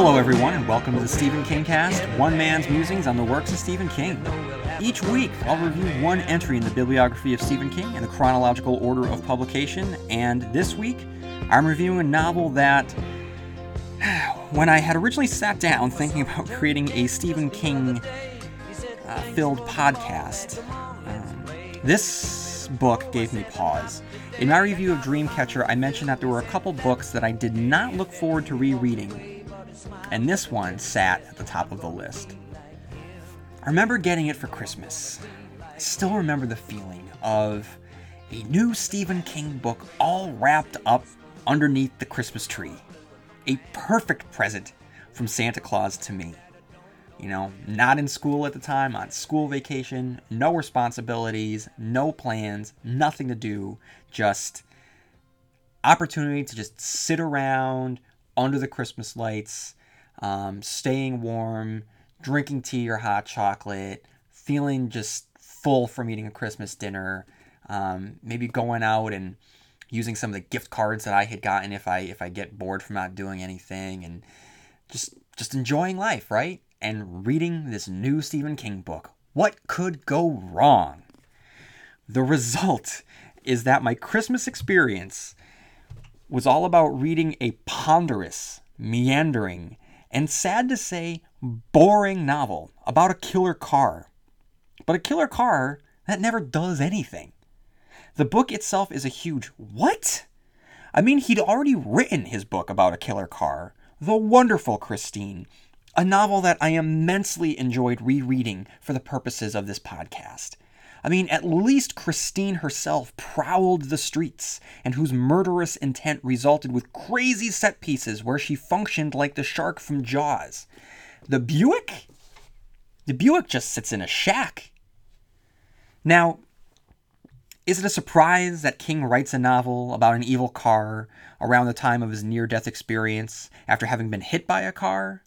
Hello, everyone, and welcome to the Stephen King Cast, one man's musings on the works of Stephen King. Each week, I'll review one entry in the bibliography of Stephen King in the chronological order of publication, and this week, I'm reviewing a novel that, when I had originally sat down thinking about creating a Stephen King uh, filled podcast, um, this book gave me pause. In my review of Dreamcatcher, I mentioned that there were a couple books that I did not look forward to rereading and this one sat at the top of the list. I remember getting it for Christmas. I still remember the feeling of a new Stephen King book all wrapped up underneath the Christmas tree. A perfect present from Santa Claus to me. You know, not in school at the time, on school vacation, no responsibilities, no plans, nothing to do, just opportunity to just sit around under the Christmas lights, um, staying warm, drinking tea or hot chocolate, feeling just full from eating a Christmas dinner, um, maybe going out and using some of the gift cards that I had gotten if I if I get bored from not doing anything and just just enjoying life, right? And reading this new Stephen King book. What could go wrong? The result is that my Christmas experience was all about reading a ponderous, meandering, and sad to say, boring novel about a killer car. But a killer car that never does anything. The book itself is a huge what? I mean, he'd already written his book about a killer car, The Wonderful Christine, a novel that I immensely enjoyed rereading for the purposes of this podcast. I mean, at least Christine herself prowled the streets, and whose murderous intent resulted with crazy set pieces where she functioned like the shark from Jaws. The Buick? The Buick just sits in a shack. Now, is it a surprise that King writes a novel about an evil car around the time of his near death experience after having been hit by a car?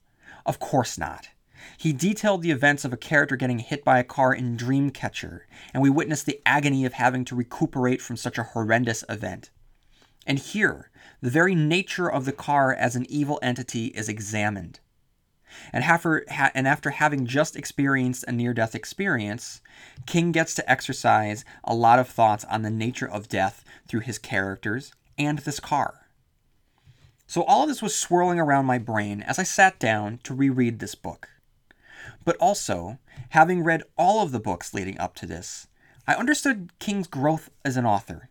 Of course not. He detailed the events of a character getting hit by a car in Dreamcatcher, and we witnessed the agony of having to recuperate from such a horrendous event. And here, the very nature of the car as an evil entity is examined. And after, and after having just experienced a near death experience, King gets to exercise a lot of thoughts on the nature of death through his characters and this car. So all of this was swirling around my brain as I sat down to reread this book. But also, having read all of the books leading up to this, I understood King's growth as an author.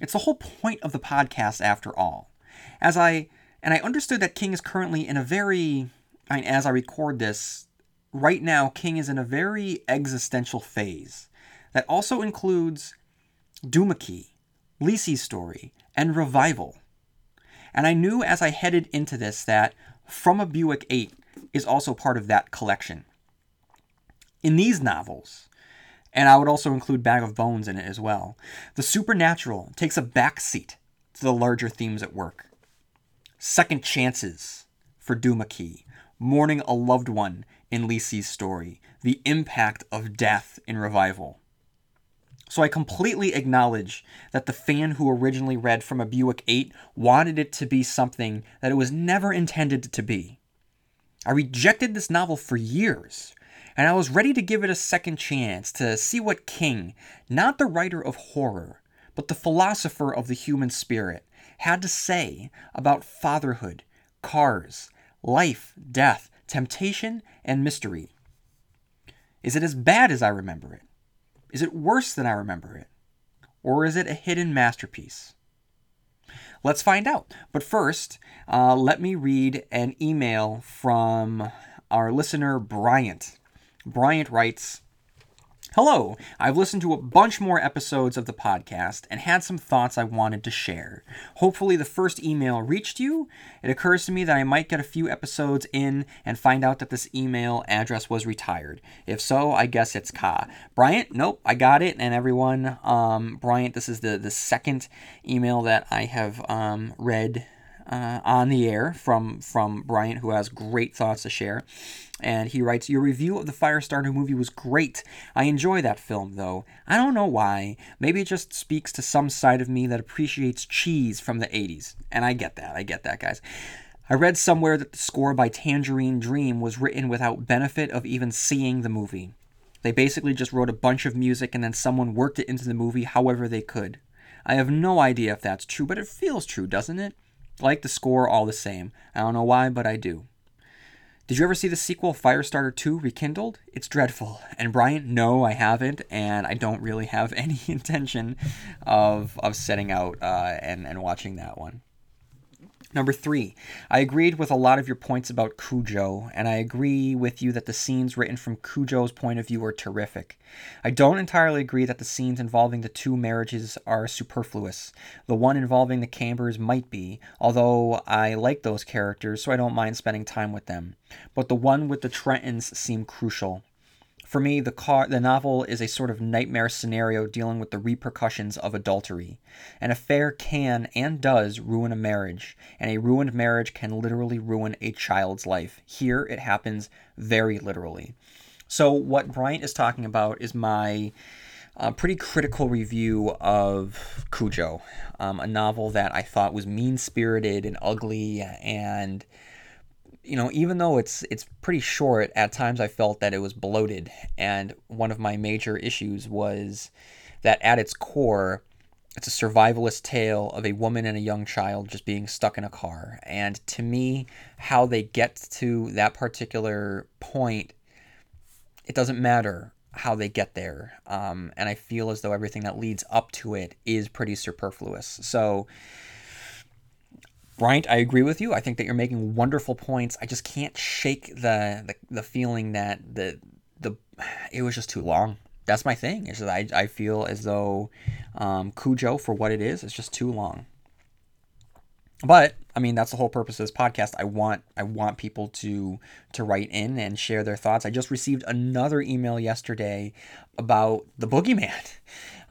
It's the whole point of the podcast, after all. As I and I understood that King is currently in a very, I as I record this, right now, King is in a very existential phase that also includes Duma Key, Lisey's story, and Revival. And I knew as I headed into this that From a Buick 8 is also part of that collection. In these novels, and I would also include Bag of Bones in it as well, the supernatural takes a backseat to the larger themes at work. Second chances for Duma Key, mourning a loved one in Lisey's story, the impact of death in revival. So I completely acknowledge that the fan who originally read from a Buick 8 wanted it to be something that it was never intended to be. I rejected this novel for years, and I was ready to give it a second chance to see what King, not the writer of horror, but the philosopher of the human spirit, had to say about fatherhood, cars, life, death, temptation, and mystery. Is it as bad as I remember it? Is it worse than I remember it? Or is it a hidden masterpiece? Let's find out. But first, uh, let me read an email from our listener, Bryant. Bryant writes, Hello, I've listened to a bunch more episodes of the podcast and had some thoughts I wanted to share. Hopefully, the first email reached you. It occurs to me that I might get a few episodes in and find out that this email address was retired. If so, I guess it's Ka. Bryant, nope, I got it. And everyone, um, Bryant, this is the, the second email that I have um, read uh, on the air from from Bryant, who has great thoughts to share. And he writes, Your review of the Firestarter movie was great. I enjoy that film, though. I don't know why. Maybe it just speaks to some side of me that appreciates cheese from the 80s. And I get that. I get that, guys. I read somewhere that the score by Tangerine Dream was written without benefit of even seeing the movie. They basically just wrote a bunch of music and then someone worked it into the movie however they could. I have no idea if that's true, but it feels true, doesn't it? Like the score all the same. I don't know why, but I do. Did you ever see the sequel Firestarter 2 Rekindled? It's dreadful. And Brian, no, I haven't, and I don't really have any intention of of setting out uh, and and watching that one. Number three, I agreed with a lot of your points about Cujo, and I agree with you that the scenes written from Cujo's point of view are terrific. I don't entirely agree that the scenes involving the two marriages are superfluous. The one involving the Cambers might be, although I like those characters, so I don't mind spending time with them. But the one with the Trentons seemed crucial. For me, the car, the novel is a sort of nightmare scenario dealing with the repercussions of adultery. An affair can and does ruin a marriage, and a ruined marriage can literally ruin a child's life. Here, it happens very literally. So, what Bryant is talking about is my uh, pretty critical review of Cujo, um, a novel that I thought was mean spirited and ugly and you know, even though it's it's pretty short, at times I felt that it was bloated. And one of my major issues was that at its core, it's a survivalist tale of a woman and a young child just being stuck in a car. And to me, how they get to that particular point, it doesn't matter how they get there. Um, and I feel as though everything that leads up to it is pretty superfluous. So Bryant, I agree with you. I think that you're making wonderful points. I just can't shake the the, the feeling that the the it was just too long. That's my thing. Is that I, I feel as though um, Cujo, for what it is, is just too long. But I mean, that's the whole purpose of this podcast. I want I want people to to write in and share their thoughts. I just received another email yesterday about the boogeyman,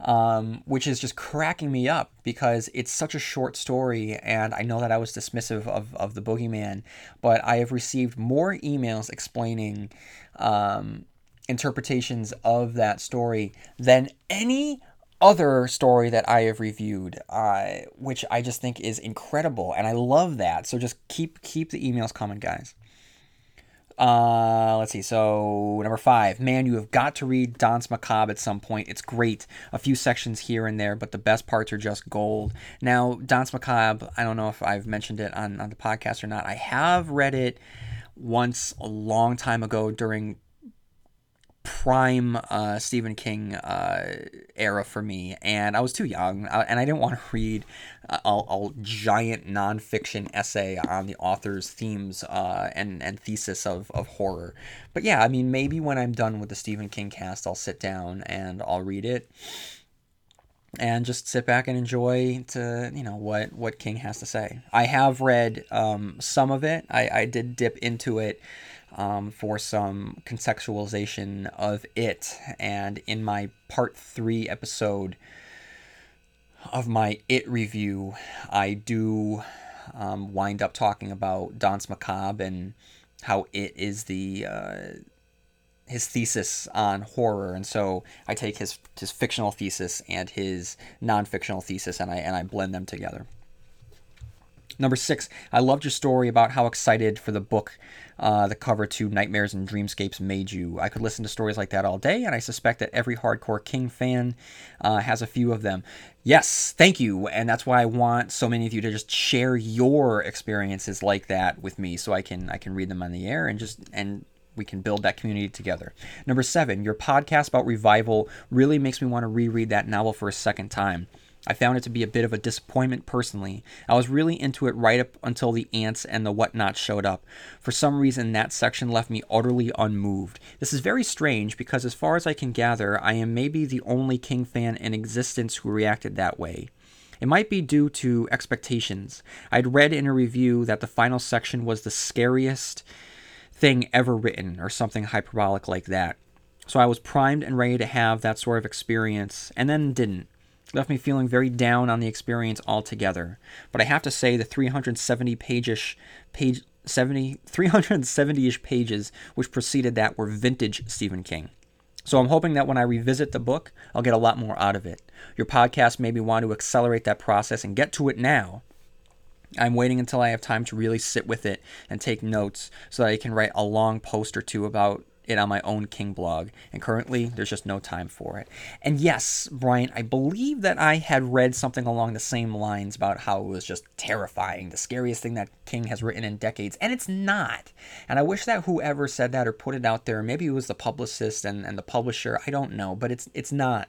um, which is just cracking me up because it's such a short story, and I know that I was dismissive of of the boogeyman, but I have received more emails explaining um, interpretations of that story than any other story that I have reviewed, uh, which I just think is incredible, and I love that. So just keep keep the emails coming, guys. Uh, let's see. So number five, man, you have got to read Danse Macabre at some point. It's great. A few sections here and there, but the best parts are just gold. Now, Danse Macabre. I don't know if I've mentioned it on on the podcast or not. I have read it once a long time ago during prime uh, Stephen King uh, era for me, and I was too young, uh, and I didn't want to read a, a, giant nonfiction essay on the author's themes uh, and and thesis of, of horror. But yeah, I mean, maybe when I'm done with the Stephen King cast, I'll sit down and I'll read it. And just sit back and enjoy to you know what what King has to say. I have read um, some of it. I, I did dip into it um, for some contextualization of it. And in my part three episode of my It review, I do um, wind up talking about Danse Macabre and how it is the. Uh, his thesis on horror, and so I take his his fictional thesis and his non-fictional thesis, and I and I blend them together. Number six, I loved your story about how excited for the book uh, the cover to Nightmares and Dreamscapes made you. I could listen to stories like that all day, and I suspect that every hardcore King fan uh, has a few of them. Yes, thank you, and that's why I want so many of you to just share your experiences like that with me, so I can I can read them on the air and just and we can build that community together. Number seven, your podcast about revival really makes me want to reread that novel for a second time. I found it to be a bit of a disappointment personally. I was really into it right up until the ants and the whatnot showed up. For some reason, that section left me utterly unmoved. This is very strange because, as far as I can gather, I am maybe the only King fan in existence who reacted that way. It might be due to expectations. I'd read in a review that the final section was the scariest thing ever written, or something hyperbolic like that. So I was primed and ready to have that sort of experience, and then didn't left me feeling very down on the experience altogether. But I have to say the 370 page-ish page 70 370-ish pages which preceded that were vintage Stephen King. So I'm hoping that when I revisit the book, I'll get a lot more out of it. Your podcast made me want to accelerate that process and get to it now. I'm waiting until I have time to really sit with it and take notes so that I can write a long post or two about it on my own King blog, and currently there's just no time for it. And yes, Brian, I believe that I had read something along the same lines about how it was just terrifying, the scariest thing that King has written in decades, and it's not. And I wish that whoever said that or put it out there, maybe it was the publicist and, and the publisher, I don't know, but it's it's not.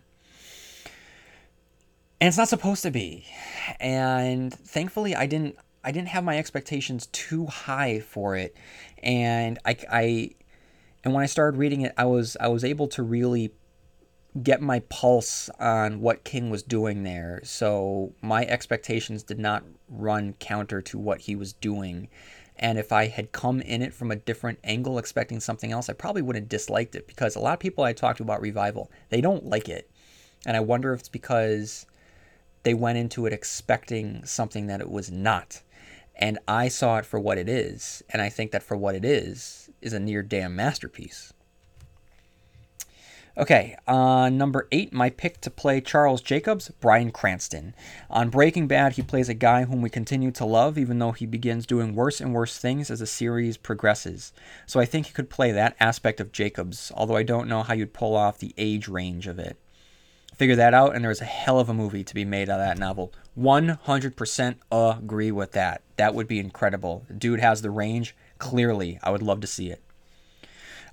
And it's not supposed to be. And thankfully I didn't I didn't have my expectations too high for it. And I, I and when I started reading it, I was I was able to really get my pulse on what King was doing there. So my expectations did not run counter to what he was doing. And if I had come in it from a different angle, expecting something else, I probably would have disliked it because a lot of people I talked to about revival, they don't like it. And I wonder if it's because they went into it expecting something that it was not. And I saw it for what it is. And I think that for what it is, is a near damn masterpiece. Okay, uh, number eight, my pick to play Charles Jacobs, Bryan Cranston. On Breaking Bad, he plays a guy whom we continue to love, even though he begins doing worse and worse things as the series progresses. So I think he could play that aspect of Jacobs, although I don't know how you'd pull off the age range of it. Figure that out, and there's a hell of a movie to be made out of that novel. 100% agree with that. That would be incredible. Dude has the range. Clearly, I would love to see it.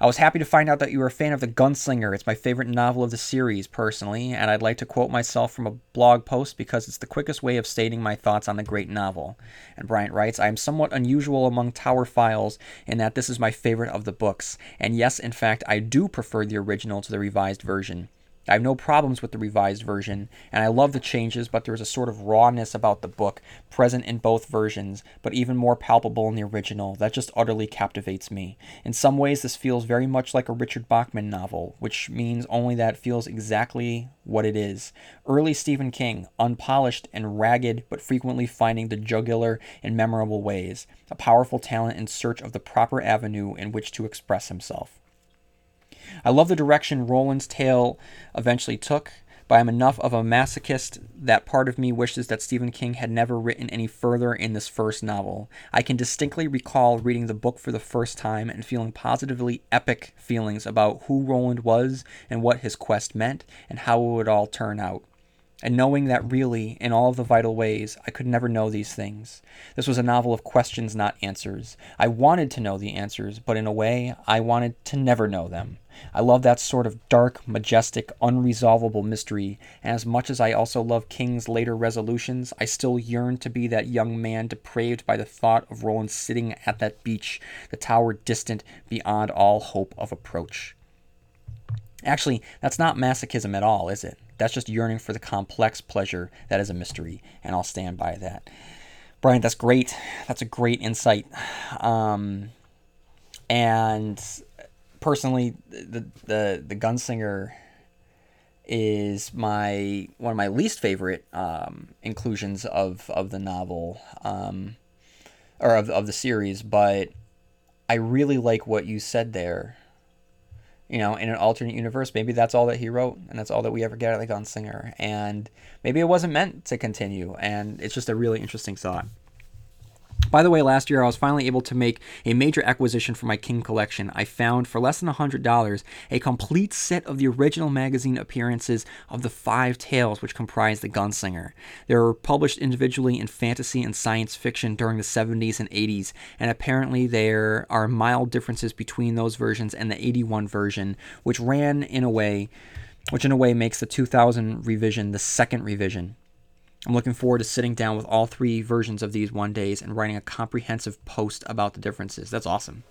I was happy to find out that you were a fan of The Gunslinger. It's my favorite novel of the series, personally, and I'd like to quote myself from a blog post because it's the quickest way of stating my thoughts on the great novel. And Bryant writes, I am somewhat unusual among Tower Files in that this is my favorite of the books. And yes, in fact, I do prefer the original to the revised version. I have no problems with the revised version, and I love the changes, but there is a sort of rawness about the book present in both versions, but even more palpable in the original that just utterly captivates me. In some ways, this feels very much like a Richard Bachman novel, which means only that it feels exactly what it is. Early Stephen King, unpolished and ragged, but frequently finding the jugular in memorable ways, a powerful talent in search of the proper avenue in which to express himself. I love the direction Roland's tale eventually took, but I'm enough of a masochist that part of me wishes that Stephen King had never written any further in this first novel. I can distinctly recall reading the book for the first time and feeling positively epic feelings about who Roland was and what his quest meant and how it would all turn out and knowing that really, in all of the vital ways, I could never know these things. This was a novel of questions, not answers. I wanted to know the answers, but in a way, I wanted to never know them. I love that sort of dark, majestic, unresolvable mystery, and as much as I also love King's later resolutions, I still yearn to be that young man depraved by the thought of Roland sitting at that beach, the tower distant beyond all hope of approach. Actually, that's not masochism at all, is it? That's just yearning for the complex pleasure that is a mystery, and I'll stand by that. Brian, that's great. That's a great insight. Um, and personally, the the the Gunslinger is my one of my least favorite um, inclusions of of the novel um, or of of the series, but I really like what you said there you know, in an alternate universe, maybe that's all that he wrote, and that's all that we ever get at the Gunslinger. And maybe it wasn't meant to continue, and it's just a really interesting thought. By the way, last year I was finally able to make a major acquisition for my King collection. I found for less than $100 a complete set of the original magazine appearances of the five tales which comprise The Gunslinger. They were published individually in fantasy and science fiction during the 70s and 80s, and apparently there are mild differences between those versions and the 81 version, which ran in a way which in a way makes the 2000 revision the second revision. I'm looking forward to sitting down with all three versions of these one days and writing a comprehensive post about the differences. That's awesome.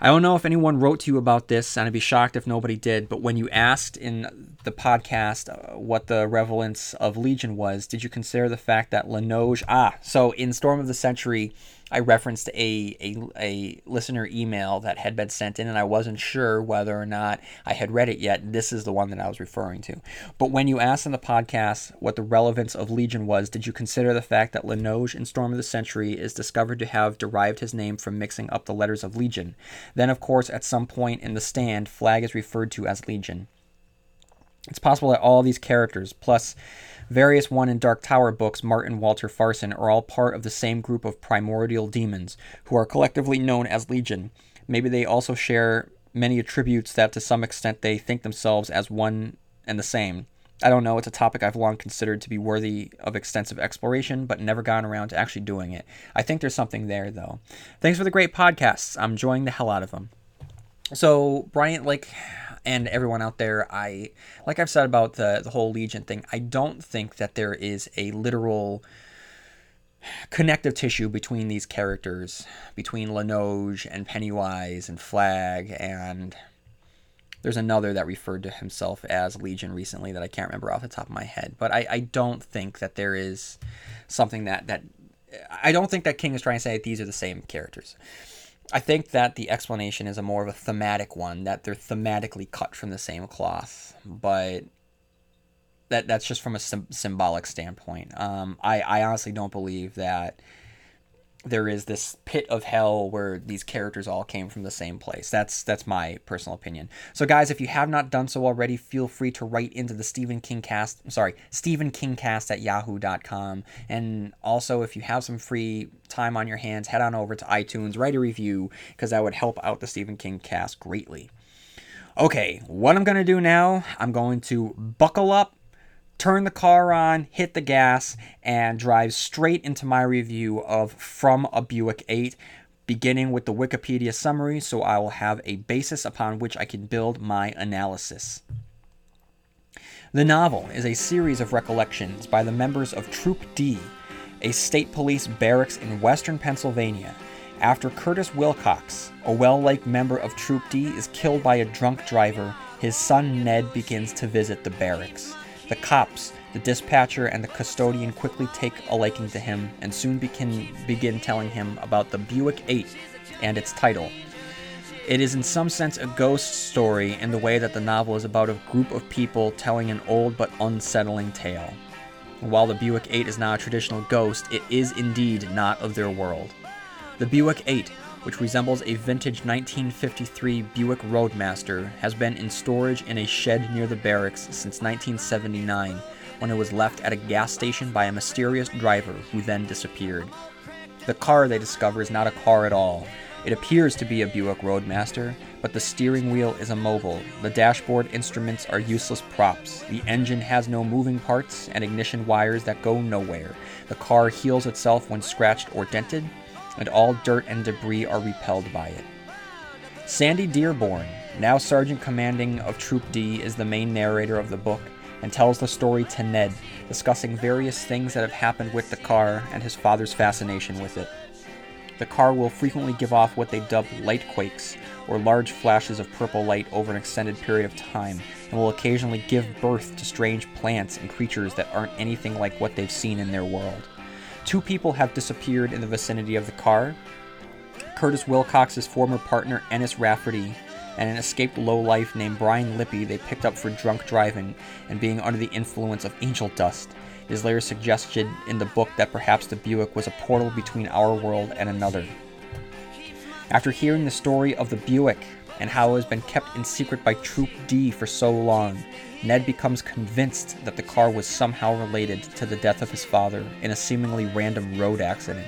I don't know if anyone wrote to you about this, and I'd be shocked if nobody did. But when you asked in the podcast uh, what the relevance of Legion was, did you consider the fact that Linoge? Ah, so in Storm of the Century, I referenced a, a, a listener email that had been sent in, and I wasn't sure whether or not I had read it yet. This is the one that I was referring to. But when you asked in the podcast what the relevance of Legion was, did you consider the fact that Linoge in Storm of the Century is discovered to have derived his name from mixing up the letters of Legion? Then, of course, at some point in the stand, Flag is referred to as Legion. It's possible that all these characters, plus Various One and Dark Tower books, Marten Walter Farson, are all part of the same group of primordial demons who are collectively known as Legion. Maybe they also share many attributes that to some extent they think themselves as one and the same. I don't know. It's a topic I've long considered to be worthy of extensive exploration, but never gotten around to actually doing it. I think there's something there, though. Thanks for the great podcasts. I'm enjoying the hell out of them. So, Bryant, like, and everyone out there, I, like I've said about the, the whole Legion thing, I don't think that there is a literal connective tissue between these characters, between Linoge and Pennywise and Flag and there's another that referred to himself as Legion recently that I can't remember off the top of my head. But I, I don't think that there is something that, that I don't think that King is trying to say that these are the same characters. I think that the explanation is a more of a thematic one, that they're thematically cut from the same cloth. But that that's just from a sim- symbolic standpoint. Um, I, I honestly don't believe that there is this pit of hell where these characters all came from the same place. That's that's my personal opinion. So guys, if you have not done so already, feel free to write into the Stephen King cast, sorry, Stephen King cast at yahoo.com. And also if you have some free time on your hands, head on over to iTunes, write a review, because that would help out the Stephen King cast greatly. Okay, what I'm gonna do now, I'm going to buckle up turn the car on, hit the gas, and drive straight into my review of From a Buick 8, beginning with the Wikipedia summary so I will have a basis upon which I can build my analysis. The novel is a series of recollections by the members of Troop D, a state police barracks in western Pennsylvania, after Curtis Wilcox, a well liked member of Troop D, is killed by a drunk driver. His son Ned begins to visit the barracks. The cops, the dispatcher, and the custodian quickly take a liking to him and soon begin, begin telling him about the Buick 8 and its title. It is in some sense a ghost story in the way that the novel is about a group of people telling an old but unsettling tale. While the Buick 8 is not a traditional ghost, it is indeed not of their world. The Buick 8 which resembles a vintage 1953 Buick Roadmaster, has been in storage in a shed near the barracks since 1979 when it was left at a gas station by a mysterious driver who then disappeared. The car they discover is not a car at all. It appears to be a Buick Roadmaster, but the steering wheel is immobile. The dashboard instruments are useless props. The engine has no moving parts and ignition wires that go nowhere. The car heals itself when scratched or dented, and all dirt and debris are repelled by it. Sandy Dearborn, now Sergeant Commanding of Troop D, is the main narrator of the book and tells the story to Ned, discussing various things that have happened with the car and his father's fascination with it. The car will frequently give off what they dub light quakes, or large flashes of purple light over an extended period of time, and will occasionally give birth to strange plants and creatures that aren't anything like what they've seen in their world. Two people have disappeared in the vicinity of the car. Curtis Wilcox's former partner Ennis Rafferty and an escaped lowlife named Brian Lippy they picked up for drunk driving and being under the influence of angel dust. It is later suggested in the book that perhaps the Buick was a portal between our world and another. After hearing the story of the Buick and how it has been kept in secret by Troop D for so long, Ned becomes convinced that the car was somehow related to the death of his father in a seemingly random road accident.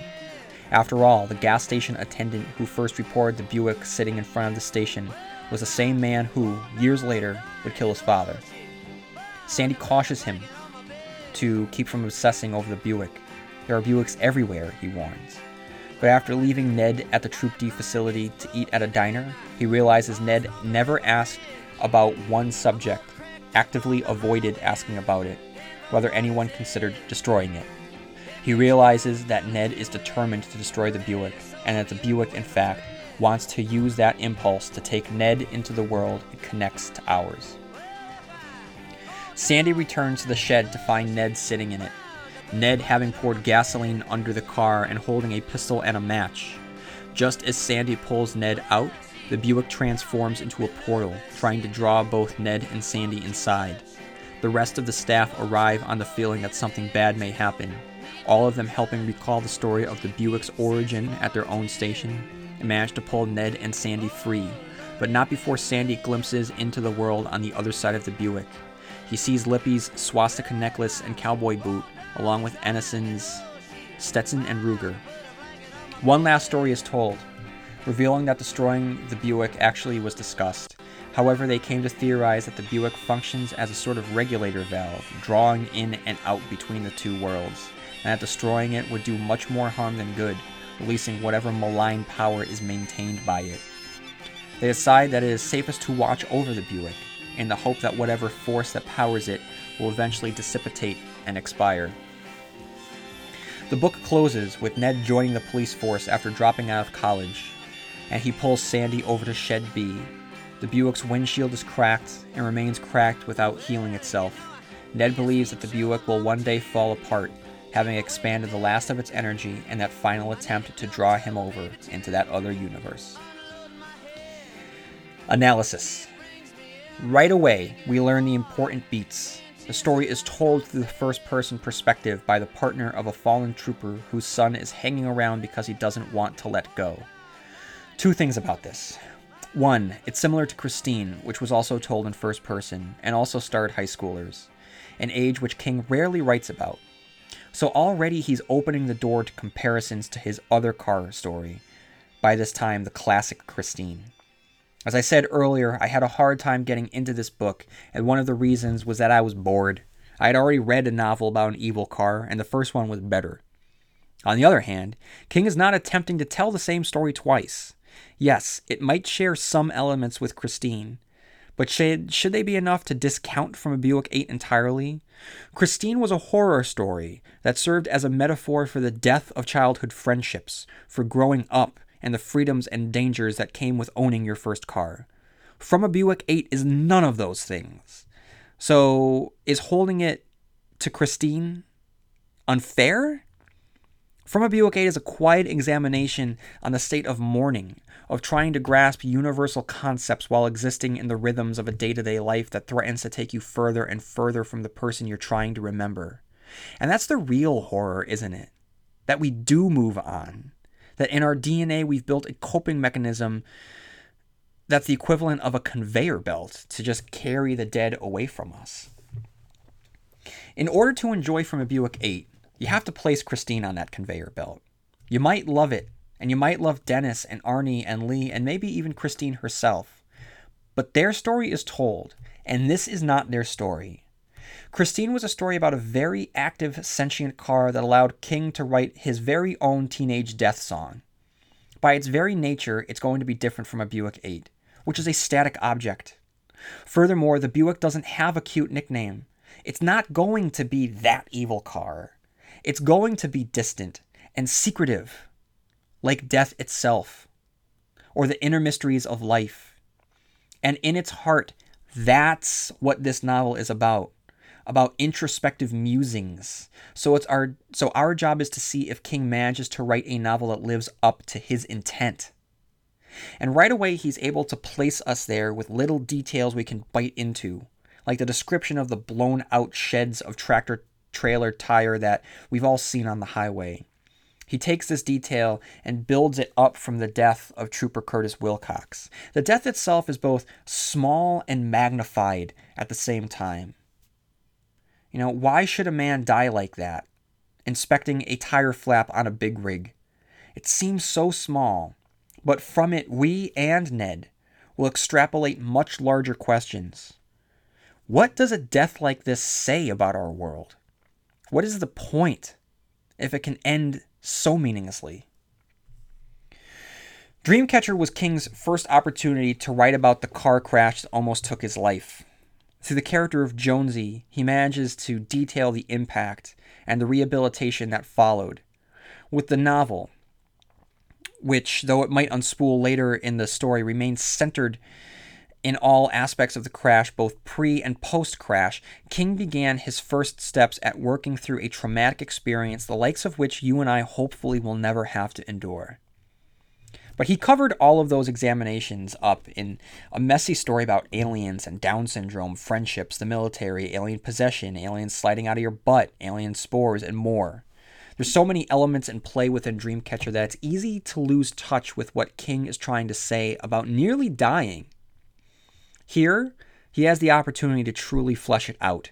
After all, the gas station attendant who first reported the Buick sitting in front of the station was the same man who, years later, would kill his father. Sandy cautions him to keep from obsessing over the Buick. There are Buicks everywhere, he warns. But after leaving Ned at the Troop D facility to eat at a diner, he realizes Ned never asked about one subject actively avoided asking about it, whether anyone considered destroying it. He realizes that Ned is determined to destroy the Buick, and that the Buick, in fact, wants to use that impulse to take Ned into the world it connects to ours. Sandy returns to the shed to find Ned sitting in it, Ned having poured gasoline under the car and holding a pistol and a match. Just as Sandy pulls Ned out, the Buick transforms into a portal, trying to draw both Ned and Sandy inside. The rest of the staff arrive on the feeling that something bad may happen, all of them helping recall the story of the Buick's origin at their own station, and manage to pull Ned and Sandy free, but not before Sandy glimpses into the world on the other side of the Buick. He sees Lippy's swastika necklace and cowboy boot, along with Ennis's Stetson and Ruger. One last story is told, revealing that destroying the Buick actually was discussed. However, they came to theorize that the Buick functions as a sort of regulator valve, drawing in and out between the two worlds, and that destroying it would do much more harm than good, releasing whatever malign power is maintained by it. They decide that it is safest to watch over the Buick, in the hope that whatever force that powers it will eventually dissipate and expire. The book closes with Ned joining the police force after dropping out of college, and he pulls Sandy over to Shed B. The Buick's windshield is cracked and remains cracked without healing itself. Ned believes that the Buick will one day fall apart, having expanded the last of its energy in that final attempt to draw him over into that other universe. Analysis Right away, we learn the important beats. The story is told through the first person perspective by the partner of a fallen trooper whose son is hanging around because he doesn't want to let go. Two things about this. One, it's similar to Christine, which was also told in first person and also starred high schoolers, an age which King rarely writes about. So already he's opening the door to comparisons to his other car story, by this time the classic Christine. As I said earlier, I had a hard time getting into this book, and one of the reasons was that I was bored. I had already read a novel about an evil car, and the first one was better. On the other hand, King is not attempting to tell the same story twice. Yes, it might share some elements with Christine, but should, should they be enough to discount from a Buick 8 entirely? Christine was a horror story that served as a metaphor for the death of childhood friendships, for growing up, and the freedoms and dangers that came with owning your first car. From a Buick 8 is none of those things. So, is holding it to Christine unfair? From a Buick 8 is a quiet examination on the state of mourning, of trying to grasp universal concepts while existing in the rhythms of a day to day life that threatens to take you further and further from the person you're trying to remember. And that's the real horror, isn't it? That we do move on that in our DNA we've built a coping mechanism that's the equivalent of a conveyor belt to just carry the dead away from us. In order to enjoy from a Buick 8, you have to place Christine on that conveyor belt. You might love it, and you might love Dennis and Arnie and Lee and maybe even Christine herself. But their story is told, and this is not their story. Christine was a story about a very active, sentient car that allowed King to write his very own teenage death song. By its very nature, it's going to be different from a Buick 8, which is a static object. Furthermore, the Buick doesn't have a cute nickname. It's not going to be that evil car. It's going to be distant and secretive, like death itself, or the inner mysteries of life. And in its heart, that's what this novel is about about introspective musings. So it's our so our job is to see if King manages to write a novel that lives up to his intent. And right away he's able to place us there with little details we can bite into, like the description of the blown out sheds of tractor trailer tire that we've all seen on the highway. He takes this detail and builds it up from the death of Trooper Curtis Wilcox. The death itself is both small and magnified at the same time. You know, why should a man die like that, inspecting a tire flap on a big rig? It seems so small, but from it, we and Ned will extrapolate much larger questions. What does a death like this say about our world? What is the point if it can end so meaninglessly? Dreamcatcher was King's first opportunity to write about the car crash that almost took his life. Through the character of Jonesy, he manages to detail the impact and the rehabilitation that followed. With the novel, which, though it might unspool later in the story, remains centered in all aspects of the crash, both pre and post crash, King began his first steps at working through a traumatic experience, the likes of which you and I hopefully will never have to endure. But he covered all of those examinations up in a messy story about aliens and Down syndrome, friendships, the military, alien possession, aliens sliding out of your butt, alien spores, and more. There's so many elements in play within Dreamcatcher that it's easy to lose touch with what King is trying to say about nearly dying. Here, he has the opportunity to truly flesh it out.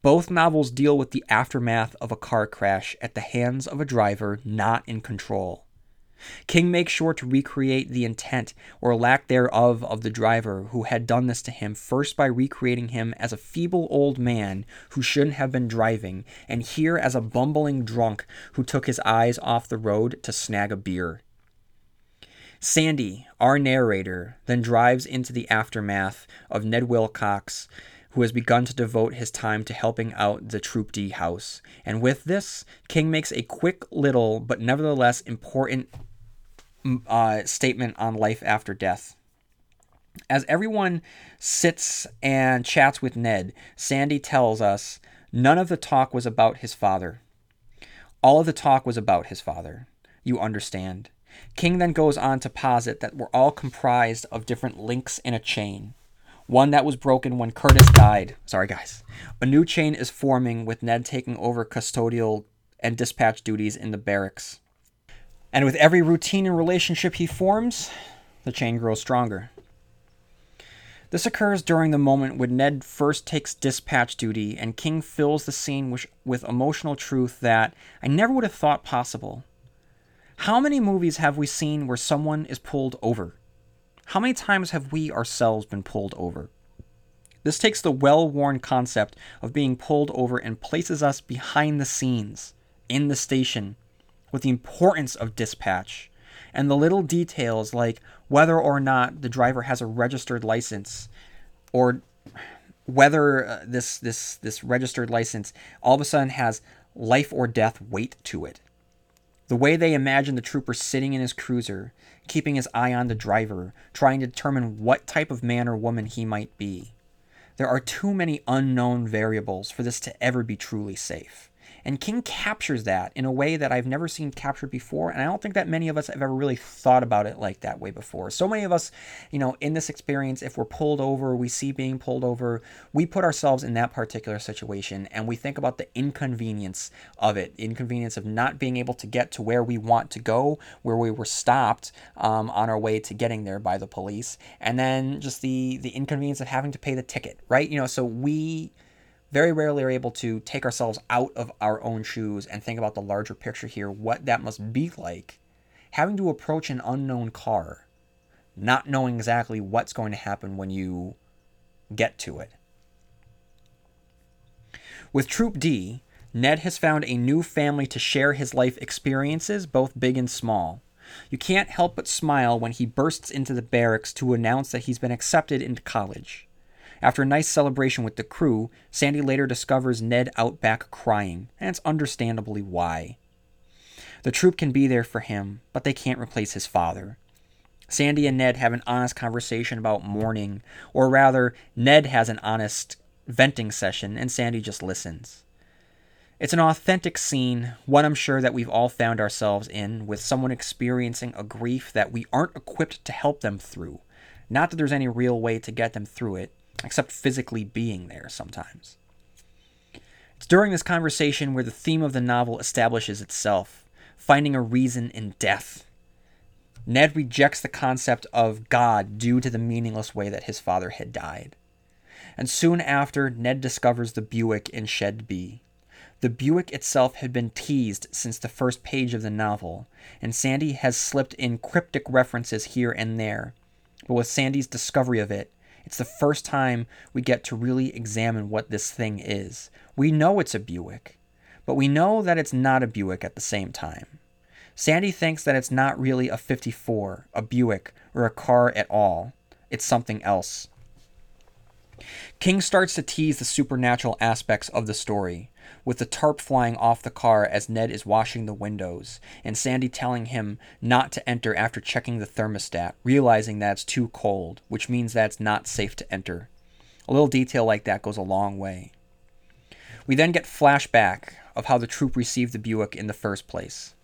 Both novels deal with the aftermath of a car crash at the hands of a driver not in control. King makes sure to recreate the intent or lack thereof of the driver who had done this to him, first by recreating him as a feeble old man who shouldn't have been driving, and here as a bumbling drunk who took his eyes off the road to snag a beer. Sandy, our narrator, then drives into the aftermath of Ned Wilcox who has begun to devote his time to helping out the Troop D house. And with this, King makes a quick little but nevertheless important uh, statement on life after death. As everyone sits and chats with Ned, Sandy tells us none of the talk was about his father. All of the talk was about his father. You understand. King then goes on to posit that we're all comprised of different links in a chain one that was broken when Curtis died. Sorry, guys. A new chain is forming with Ned taking over custodial and dispatch duties in the barracks. And with every routine and relationship he forms, the chain grows stronger. This occurs during the moment when Ned first takes dispatch duty and King fills the scene with, with emotional truth that I never would have thought possible. How many movies have we seen where someone is pulled over? How many times have we ourselves been pulled over? This takes the well worn concept of being pulled over and places us behind the scenes, in the station, with the importance of dispatch and the little details like whether or not the driver has a registered license or whether uh, this this this registered license all of a sudden has life or death weight to it. The way they imagine the trooper sitting in his cruiser, keeping his eye on the driver, trying to determine what type of man or woman he might be. There are too many unknown variables for this to ever be truly safe. And King captures that in a way that I've never seen captured before. And I don't think that many of us have ever really thought about it like that way before. So many of us, you know, in this experience, if we're pulled over, we see being pulled over, we put ourselves in that particular situation and we think about the inconvenience of it, inconvenience of not being able to get to where we want to go, where we were stopped um, on our way to getting there by the police, and then just the the inconvenience of having to pay the ticket, right? You know, so we very rarely are able to take ourselves out of our own shoes and think about the larger picture here, what that must be like having to approach an unknown car, not knowing exactly what's going to happen when you get to it. With Troop D, Ned has found a new family to share his life experiences, both big and small. You can't help but smile when he bursts into the barracks to announce that he's been accepted into college. After a nice celebration with the crew, Sandy later discovers Ned out back crying, and it's understandably why. The troop can be there for him, but they can't replace his father. Sandy and Ned have an honest conversation about mourning, or rather, Ned has an honest venting session, and Sandy just listens. It's an authentic scene, one I'm sure that we've all found ourselves in, with someone experiencing a grief that we aren't equipped to help them through. Not that there's any real way to get them through it, except physically being there sometimes. It's during this conversation where the theme of the novel establishes itself, finding a reason in death. Ned rejects the concept of God due to the meaningless way that his father had died. And soon after, Ned discovers the Buick in Shed B. The Buick itself had been teased since the first page of the novel, and Sandy has slipped in cryptic references here and there. But with Sandy's discovery of it, it's the first time we get to really examine what this thing is. We know it's a Buick, but we know that it's not a Buick at the same time. Sandy thinks that it's not really a 54, a Buick, or a car at all. It's something else. King starts to tease the supernatural aspects of the story, with the tarp flying off the car as Ned is washing the windows, and Sandy telling him not to enter after checking the thermostat, realizing that it's too cold, which means that it's not safe to enter. A little detail like that goes a long way. We then get flashback of how the troop received the Buick in the first place.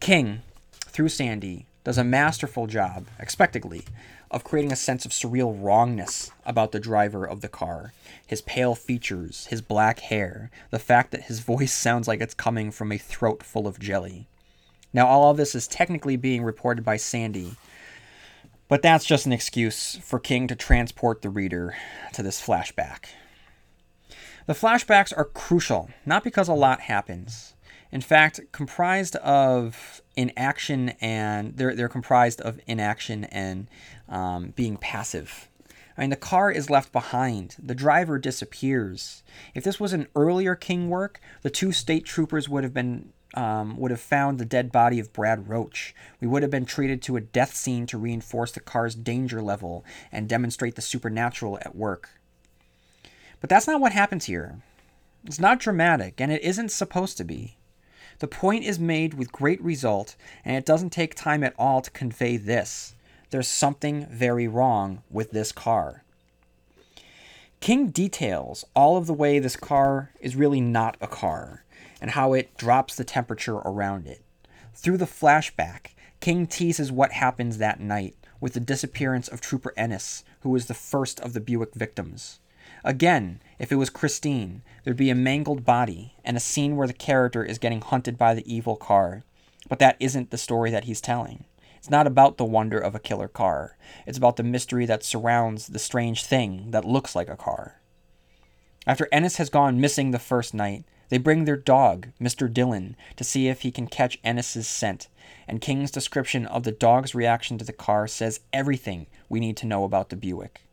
King, through Sandy, does a masterful job, expectedly, of creating a sense of surreal wrongness about the driver of the car. His pale features, his black hair, the fact that his voice sounds like it's coming from a throat full of jelly. Now, all of this is technically being reported by Sandy, But that's just an excuse for King to transport the reader to this flashback. The flashbacks are crucial, not because a lot happens. In fact, comprised of inaction and they're, they're comprised of inaction and um, being passive. I mean, the car is left behind. The driver disappears. If this was an earlier King work, the two state troopers would have been um, would have found the dead body of Brad Roach. We would have been treated to a death scene to reinforce the car's danger level and demonstrate the supernatural at work. But that's not what happens here. It's not dramatic, and it isn't supposed to be. The point is made with great result, and it doesn't take time at all to convey this. There's something very wrong with this car. King details all of the way this car is really not a car and how it drops the temperature around it. Through the flashback, King teases what happens that night with the disappearance of Trooper Ennis, who was the first of the Buick victims. Again, if it was Christine, there'd be a mangled body and a scene where the character is getting hunted by the evil car. But that isn't the story that he's telling. It's not about the wonder of a killer car. It's about the mystery that surrounds the strange thing that looks like a car. After Ennis has gone missing the first night, they bring their dog, Mr. Dillon, to see if he can catch Ennis's scent, and King's description of the dog's reaction to the car says everything we need to know about the Buick.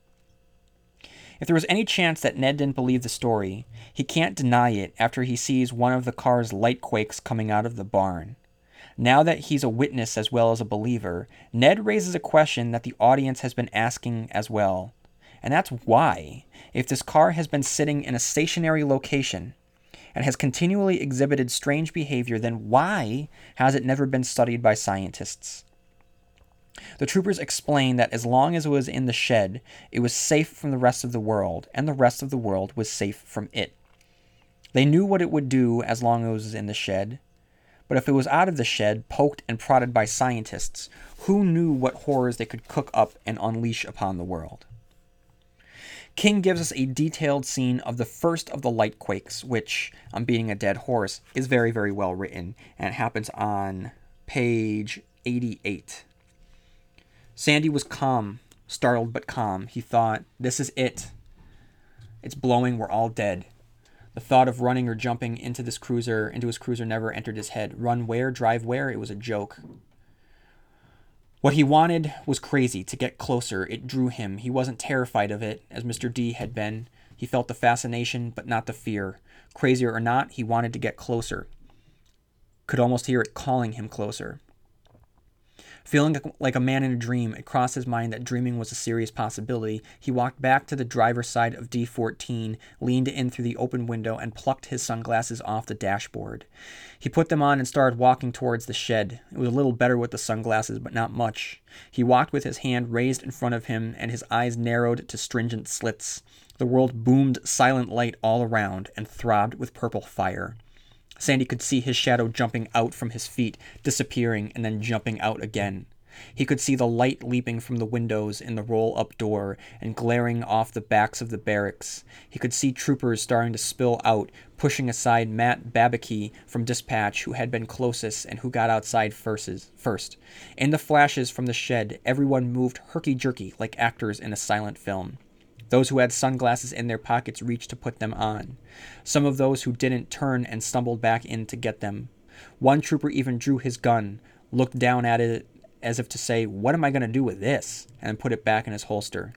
If there was any chance that Ned didn't believe the story, he can't deny it after he sees one of the car's light quakes coming out of the barn. Now that he's a witness as well as a believer, Ned raises a question that the audience has been asking as well. And that's why, if this car has been sitting in a stationary location and has continually exhibited strange behavior, then why has it never been studied by scientists? The troopers explained that as long as it was in the shed, it was safe from the rest of the world, and the rest of the world was safe from it. They knew what it would do as long as it was in the shed, but if it was out of the shed, poked and prodded by scientists, who knew what horrors they could cook up and unleash upon the world? King gives us a detailed scene of the first of the light quakes, which, I'm beating a dead horse, is very, very well written, and happens on page 88. Sandy was calm, startled but calm. He thought, This is it. It's blowing, we're all dead. The thought of running or jumping into this cruiser, into his cruiser, never entered his head. Run where, drive where? It was a joke. What he wanted was crazy, to get closer. It drew him. He wasn't terrified of it, as Mr. D had been. He felt the fascination, but not the fear. Crazier or not, he wanted to get closer. Could almost hear it calling him closer. Feeling like a man in a dream, it crossed his mind that dreaming was a serious possibility. He walked back to the driver's side of D14, leaned in through the open window, and plucked his sunglasses off the dashboard. He put them on and started walking towards the shed. It was a little better with the sunglasses, but not much. He walked with his hand raised in front of him and his eyes narrowed to stringent slits. The world boomed silent light all around and throbbed with purple fire. Sandy could see his shadow jumping out from his feet, disappearing, and then jumping out again. He could see the light leaping from the windows in the roll up door and glaring off the backs of the barracks. He could see troopers starting to spill out, pushing aside Matt Babicki from dispatch, who had been closest and who got outside first. In the flashes from the shed, everyone moved herky jerky like actors in a silent film. Those who had sunglasses in their pockets reached to put them on. Some of those who didn't turned and stumbled back in to get them. One trooper even drew his gun, looked down at it as if to say, What am I going to do with this? and put it back in his holster.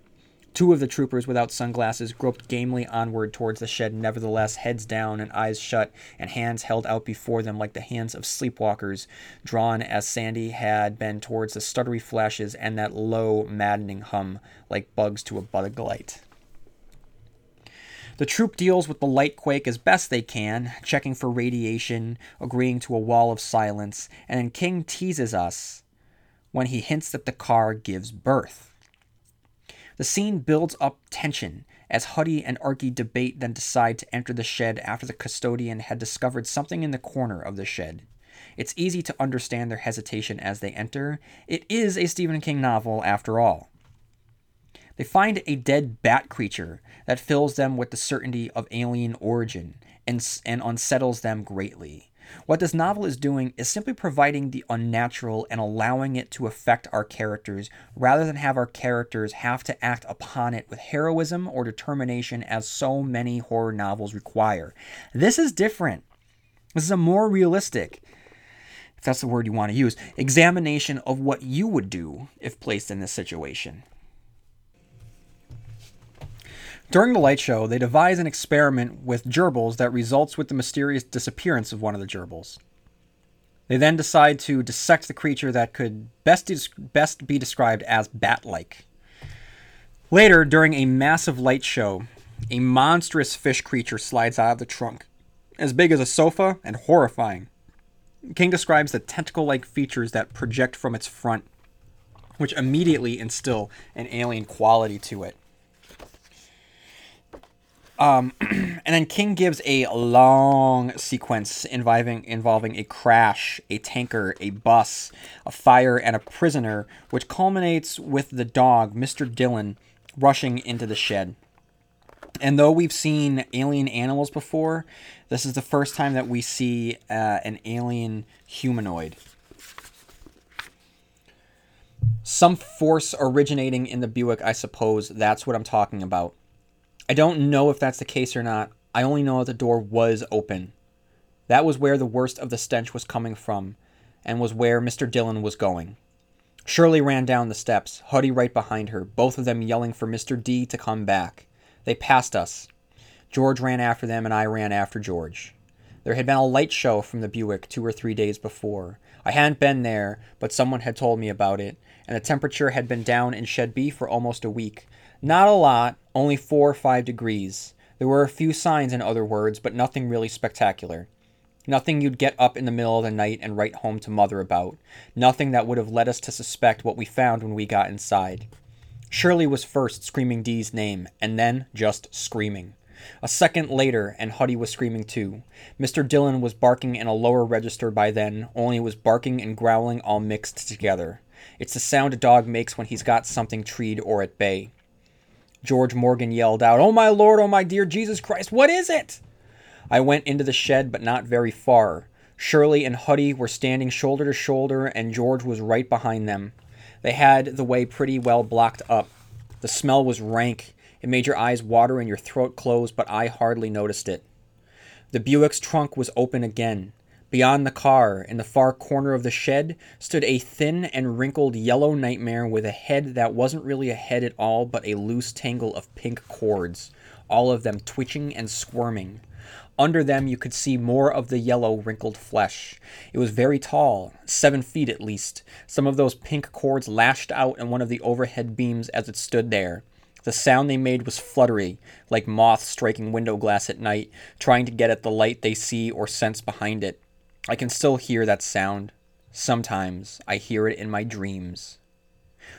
Two of the troopers without sunglasses groped gamely onward towards the shed, nevertheless, heads down and eyes shut, and hands held out before them like the hands of sleepwalkers, drawn as Sandy had been towards the stuttery flashes and that low, maddening hum, like bugs to a bug light. The troop deals with the light quake as best they can, checking for radiation, agreeing to a wall of silence, and then King teases us when he hints that the car gives birth. The scene builds up tension as Huddie and Arky debate then decide to enter the shed after the custodian had discovered something in the corner of the shed. It's easy to understand their hesitation as they enter. It is a Stephen King novel after all. They find a dead bat creature that fills them with the certainty of alien origin and, and unsettles them greatly. What this novel is doing is simply providing the unnatural and allowing it to affect our characters rather than have our characters have to act upon it with heroism or determination as so many horror novels require. This is different. This is a more realistic, if that's the word you want to use, examination of what you would do if placed in this situation. During the light show, they devise an experiment with gerbils that results with the mysterious disappearance of one of the gerbils. They then decide to dissect the creature that could best, des- best be described as bat like. Later, during a massive light show, a monstrous fish creature slides out of the trunk, as big as a sofa and horrifying. King describes the tentacle like features that project from its front, which immediately instill an alien quality to it. Um, and then King gives a long sequence involving involving a crash, a tanker, a bus, a fire, and a prisoner, which culminates with the dog, Mr. Dillon, rushing into the shed. And though we've seen alien animals before, this is the first time that we see uh, an alien humanoid. Some force originating in the Buick, I suppose. That's what I'm talking about. I don't know if that's the case or not. I only know that the door was open. That was where the worst of the stench was coming from, and was where Mr. Dillon was going. Shirley ran down the steps, Huddie right behind her, both of them yelling for Mr. D to come back. They passed us. George ran after them, and I ran after George. There had been a light show from the Buick two or three days before. I hadn't been there, but someone had told me about it, and the temperature had been down in Shed B for almost a week, not a lot, only four or five degrees. There were a few signs, in other words, but nothing really spectacular. Nothing you'd get up in the middle of the night and write home to mother about. Nothing that would have led us to suspect what we found when we got inside. Shirley was first screaming Dee's name, and then just screaming. A second later, and Huddie was screaming too. Mr. Dillon was barking in a lower register by then, only it was barking and growling all mixed together. It's the sound a dog makes when he's got something treed or at bay. George Morgan yelled out, Oh my Lord, oh my dear Jesus Christ, what is it? I went into the shed, but not very far. Shirley and Huddie were standing shoulder to shoulder, and George was right behind them. They had the way pretty well blocked up. The smell was rank. It made your eyes water and your throat close, but I hardly noticed it. The Buick's trunk was open again. Beyond the car, in the far corner of the shed, stood a thin and wrinkled yellow nightmare with a head that wasn't really a head at all, but a loose tangle of pink cords, all of them twitching and squirming. Under them, you could see more of the yellow, wrinkled flesh. It was very tall, seven feet at least. Some of those pink cords lashed out in one of the overhead beams as it stood there. The sound they made was fluttery, like moths striking window glass at night, trying to get at the light they see or sense behind it. I can still hear that sound. Sometimes I hear it in my dreams.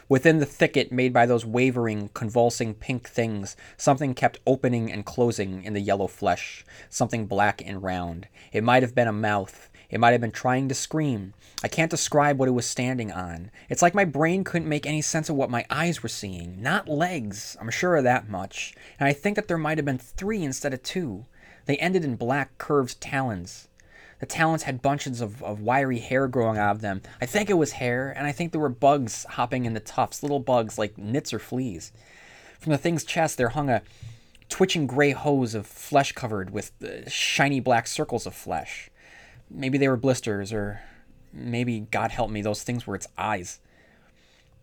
Within the thicket made by those wavering, convulsing pink things, something kept opening and closing in the yellow flesh, something black and round. It might have been a mouth. It might have been trying to scream. I can't describe what it was standing on. It's like my brain couldn't make any sense of what my eyes were seeing. Not legs, I'm sure of that much. And I think that there might have been three instead of two. They ended in black, curved talons. The talons had bunches of, of wiry hair growing out of them. I think it was hair, and I think there were bugs hopping in the tufts, little bugs like nits or fleas. From the thing's chest, there hung a twitching gray hose of flesh covered with uh, shiny black circles of flesh. Maybe they were blisters, or maybe, God help me, those things were its eyes.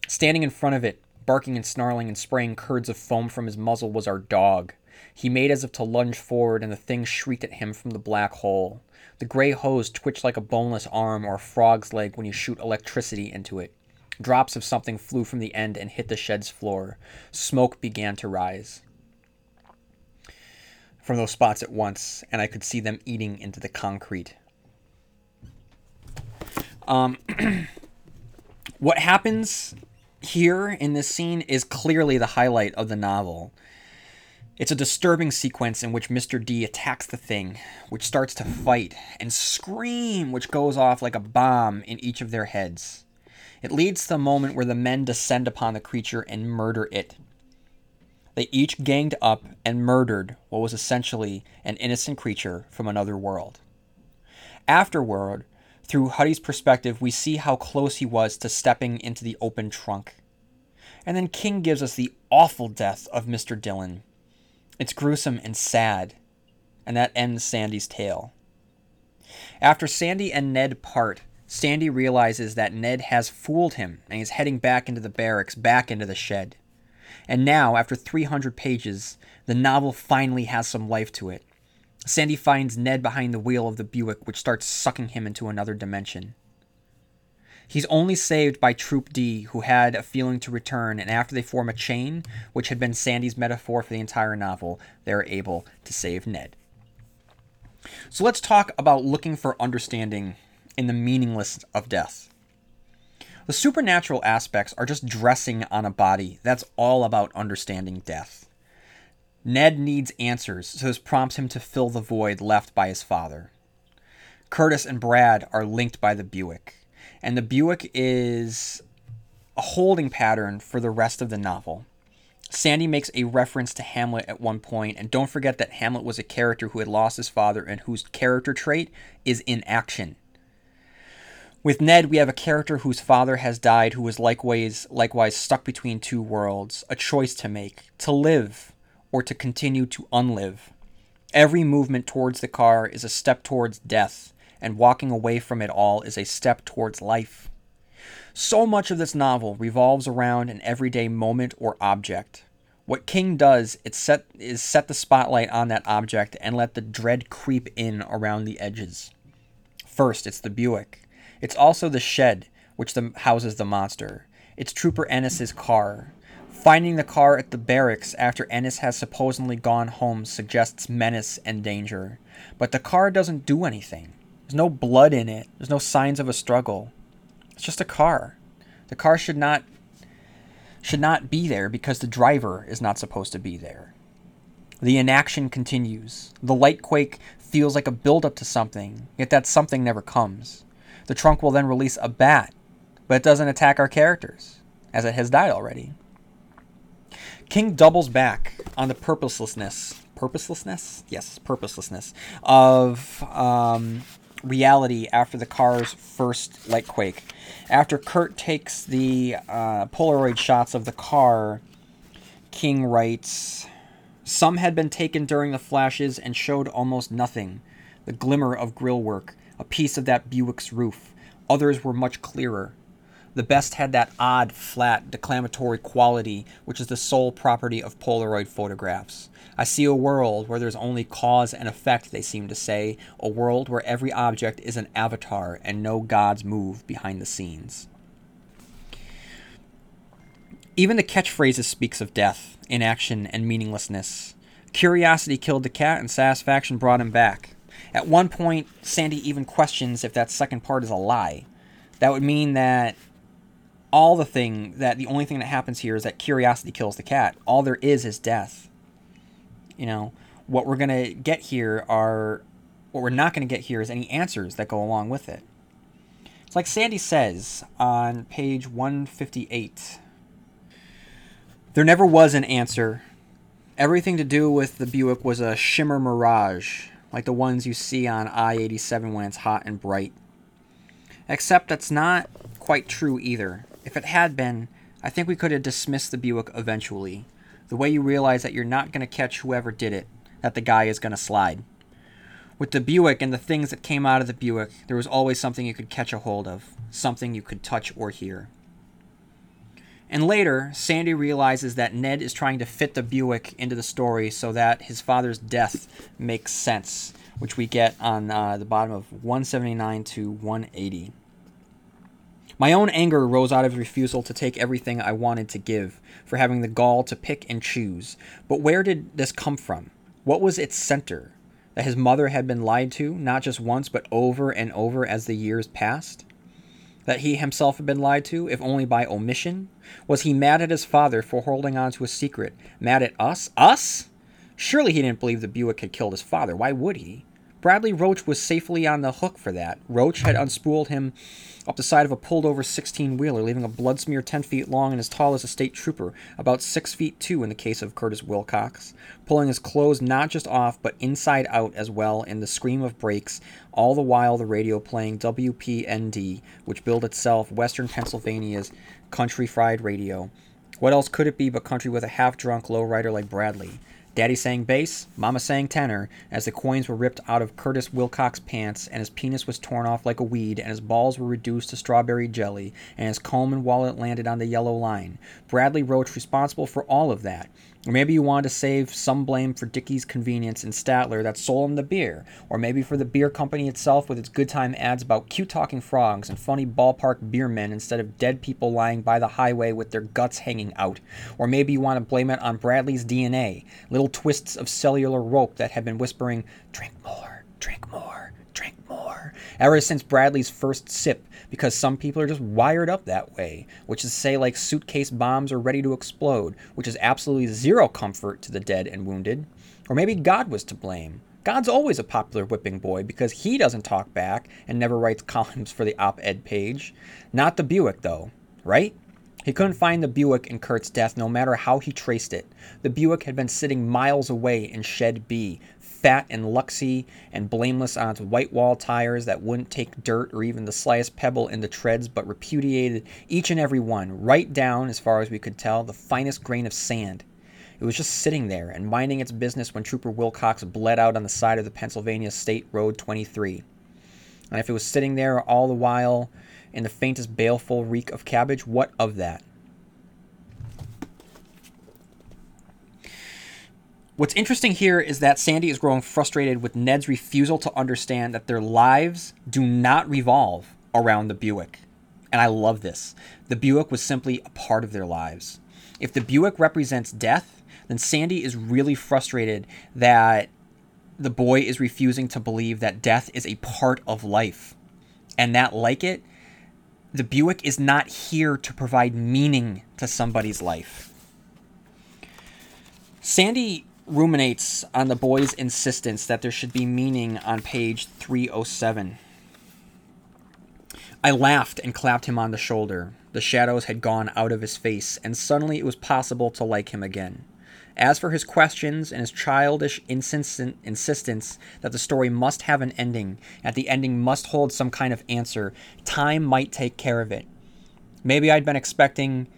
Standing in front of it, barking and snarling and spraying curds of foam from his muzzle, was our dog. He made as if to lunge forward, and the thing shrieked at him from the black hole. The gray hose twitched like a boneless arm or a frog's leg when you shoot electricity into it. Drops of something flew from the end and hit the shed's floor. Smoke began to rise from those spots at once, and I could see them eating into the concrete. Um, what happens here in this scene is clearly the highlight of the novel. It's a disturbing sequence in which Mr. D attacks the thing, which starts to fight and scream, which goes off like a bomb in each of their heads. It leads to the moment where the men descend upon the creature and murder it. They each ganged up and murdered what was essentially an innocent creature from another world. Afterward, through Huddie's perspective, we see how close he was to stepping into the open trunk. And then King gives us the awful death of Mr. Dillon. It's gruesome and sad, and that ends Sandy's tale. After Sandy and Ned part, Sandy realizes that Ned has fooled him and is heading back into the barracks, back into the shed. And now, after 300 pages, the novel finally has some life to it. Sandy finds Ned behind the wheel of the Buick, which starts sucking him into another dimension. He's only saved by Troop D, who had a feeling to return, and after they form a chain, which had been Sandy's metaphor for the entire novel, they're able to save Ned. So let's talk about looking for understanding in the meaningless of death. The supernatural aspects are just dressing on a body. That's all about understanding death. Ned needs answers, so this prompts him to fill the void left by his father. Curtis and Brad are linked by the Buick, and the Buick is a holding pattern for the rest of the novel. Sandy makes a reference to Hamlet at one point, and don't forget that Hamlet was a character who had lost his father and whose character trait is inaction. With Ned, we have a character whose father has died, who is likewise likewise stuck between two worlds, a choice to make: to live or to continue to unlive. Every movement towards the car is a step towards death, and walking away from it all is a step towards life. So much of this novel revolves around an everyday moment or object. What King does it set, is set the spotlight on that object and let the dread creep in around the edges. First, it's the Buick. It's also the shed, which the, houses the monster. It's Trooper Ennis's car. Finding the car at the barracks after Ennis has supposedly gone home suggests menace and danger. But the car doesn't do anything. There's no blood in it. There's no signs of a struggle. It's just a car. The car should not should not be there because the driver is not supposed to be there. The inaction continues. The light quake feels like a buildup to something, yet that something never comes. The trunk will then release a bat, but it doesn't attack our characters, as it has died already. King doubles back on the purposelessness, purposelessness, yes, purposelessness of um, reality after the car's first light quake. After Curt takes the uh, Polaroid shots of the car, King writes, "Some had been taken during the flashes and showed almost nothing. The glimmer of grill work, a piece of that Buick's roof. Others were much clearer." The best had that odd, flat, declamatory quality which is the sole property of Polaroid photographs. I see a world where there's only cause and effect, they seem to say, a world where every object is an avatar and no gods move behind the scenes. Even the catchphrases speaks of death, inaction, and meaninglessness. Curiosity killed the cat and satisfaction brought him back. At one point, Sandy even questions if that second part is a lie. That would mean that all the thing that the only thing that happens here is that curiosity kills the cat. All there is is death. You know, what we're going to get here are what we're not going to get here is any answers that go along with it. It's like Sandy says on page 158. There never was an answer. Everything to do with the Buick was a shimmer mirage, like the ones you see on I 87 when it's hot and bright. Except that's not quite true either. If it had been, I think we could have dismissed the Buick eventually. The way you realize that you're not going to catch whoever did it, that the guy is going to slide. With the Buick and the things that came out of the Buick, there was always something you could catch a hold of, something you could touch or hear. And later, Sandy realizes that Ned is trying to fit the Buick into the story so that his father's death makes sense, which we get on uh, the bottom of 179 to 180. My own anger rose out of refusal to take everything I wanted to give, for having the gall to pick and choose. But where did this come from? What was its center? That his mother had been lied to, not just once, but over and over as the years passed? That he himself had been lied to, if only by omission? Was he mad at his father for holding on to a secret? Mad at us? Us? Surely he didn't believe the Buick had killed his father. Why would he? Bradley Roach was safely on the hook for that. Roach had unspooled him up the side of a pulled over 16 wheeler, leaving a blood smear 10 feet long and as tall as a state trooper, about 6 feet 2 in the case of Curtis Wilcox, pulling his clothes not just off but inside out as well in the scream of brakes, all the while the radio playing WPND, which billed itself Western Pennsylvania's country fried radio. What else could it be but country with a half drunk lowrider like Bradley? Daddy sang bass, Mama sang tenor, as the coins were ripped out of Curtis Wilcox's pants, and his penis was torn off like a weed, and his balls were reduced to strawberry jelly, and his comb and wallet landed on the yellow line. Bradley Roach responsible for all of that. Or maybe you wanted to save some blame for Dickie's convenience in Statler that sold him the beer. Or maybe for the beer company itself with its good time ads about cute talking frogs and funny ballpark beer men instead of dead people lying by the highway with their guts hanging out. Or maybe you want to blame it on Bradley's DNA, little twists of cellular rope that had been whispering, drink more, drink more, drink more, ever since Bradley's first sip because some people are just wired up that way, which is say, like suitcase bombs are ready to explode, which is absolutely zero comfort to the dead and wounded. Or maybe God was to blame. God's always a popular whipping boy because he doesn't talk back and never writes columns for the op ed page. Not the Buick, though, right? He couldn't find the Buick in Curt's death no matter how he traced it. The Buick had been sitting miles away in Shed B, fat and luxy and blameless on its white wall tires that wouldn't take dirt or even the slightest pebble in the treads, but repudiated each and every one, right down, as far as we could tell, the finest grain of sand. It was just sitting there and minding its business when Trooper Wilcox bled out on the side of the Pennsylvania State Road 23. And if it was sitting there all the while in the faintest baleful reek of cabbage, what of that? What's interesting here is that Sandy is growing frustrated with Ned's refusal to understand that their lives do not revolve around the Buick. And I love this. The Buick was simply a part of their lives. If the Buick represents death, then Sandy is really frustrated that the boy is refusing to believe that death is a part of life. And that, like it, the Buick is not here to provide meaning to somebody's life. Sandy ruminates on the boy's insistence that there should be meaning on page 307. I laughed and clapped him on the shoulder. The shadows had gone out of his face, and suddenly it was possible to like him again. As for his questions and his childish insistence that the story must have an ending, that the ending must hold some kind of answer, time might take care of it. Maybe I'd been expecting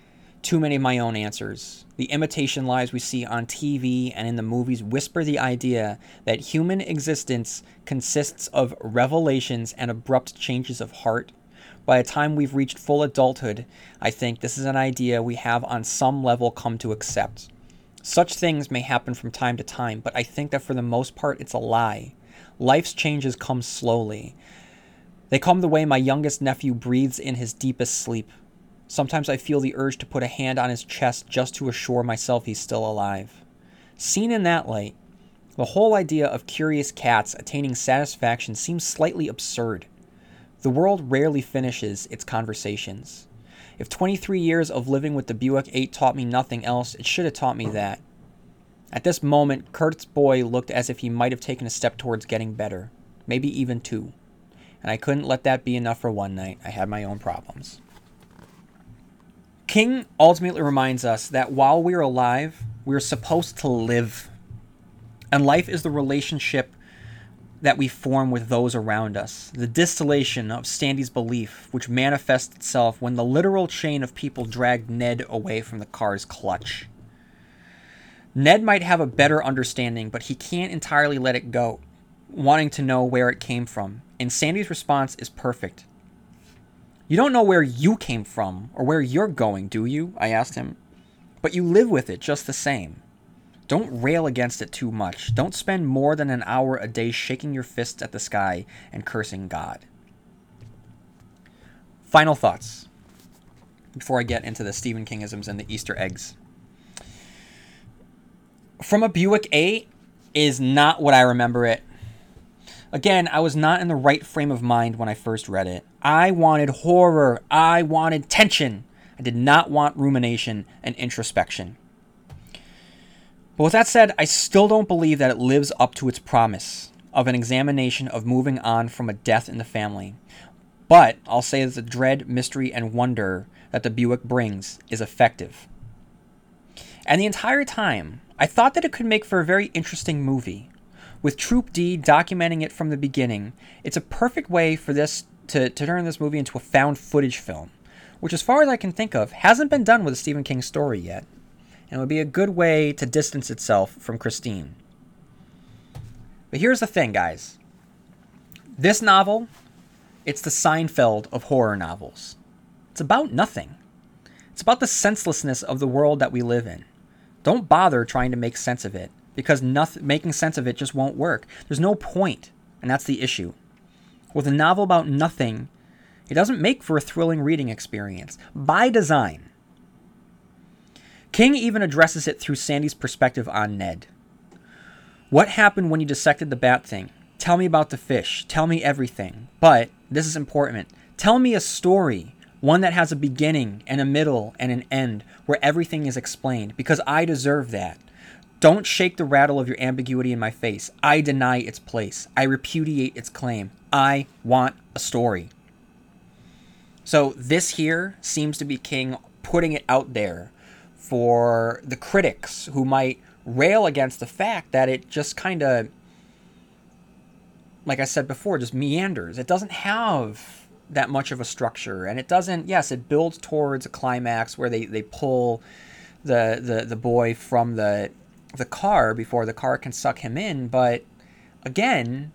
too many of my own answers. The imitation lies we see on TV and in the movies whisper the idea that human existence consists of revelations and abrupt changes of heart. By the time we've reached full adulthood, I think this is an idea we have on some level come to accept. Such things may happen from time to time, but I think that for the most part it's a lie. Life's changes come slowly. They come the way my youngest nephew breathes in his deepest sleep. Sometimes I feel the urge to put a hand on his chest just to assure myself he's still alive. Seen in that light, the whole idea of curious cats attaining satisfaction seems slightly absurd. The world rarely finishes its conversations. If 23 years of living with the Buick 8 taught me nothing else, it should have taught me that. At this moment, Curt's boy looked as if he might have taken a step towards getting better, maybe even two. And I couldn't let that be enough for one night. I had my own problems. King ultimately reminds us that while we're alive, we're supposed to live. And life is the relationship that we form with those around us, the distillation of Sandy's belief, which manifests itself when the literal chain of people dragged Ned away from the car's clutch. Ned might have a better understanding, but he can't entirely let it go, wanting to know where it came from. And Sandy's response is perfect. You don't know where you came from or where you're going, do you? I asked him. But you live with it just the same. Don't rail against it too much. Don't spend more than an hour a day shaking your fists at the sky and cursing God. Final thoughts before I get into the Stephen Kingisms and the Easter eggs. From a Buick 8 is not what I remember it Again, I was not in the right frame of mind when I first read it. I wanted horror. I wanted tension. I did not want rumination and introspection. But with that said, I still don't believe that it lives up to its promise. of an examination of moving on from a death in the family. But I'll say that the dread, mystery, and wonder that the Buick brings is effective. And the entire time, I thought that it could make for a very interesting movie. With Troop D documenting it from the beginning, it's a perfect way for this to, to turn this movie into a found footage film, which, as far as I can think of, hasn't been done with a Stephen King story yet, and would be a good way to distance itself from Christine. But here's the thing, guys. This novel, it's the Seinfeld of horror novels. It's about nothing. It's about the senselessness of the world that we live in. Don't bother trying to make sense of it because nothing, making sense of it just won't work. There's no point, and that's the issue. With a novel about nothing, it doesn't make for a thrilling reading experience by design. King even addresses it through Sandy's perspective on Ned. What happened when you dissected the bat thing? Tell me about the fish. Tell me everything. But, this is important, tell me a story. One that has a beginning and a middle and an end where everything is explained because I deserve that. Don't shake the rattle of your ambiguity in my face. I deny its place. I repudiate its claim. I want a story. So, this here seems to be King putting it out there for the critics who might rail against the fact that it just kind of, like I said before, just meanders. It doesn't have that much of a structure, and it doesn't. Yes, it builds towards a climax where they they pull the the the boy from the the car before the car can suck him in, but again,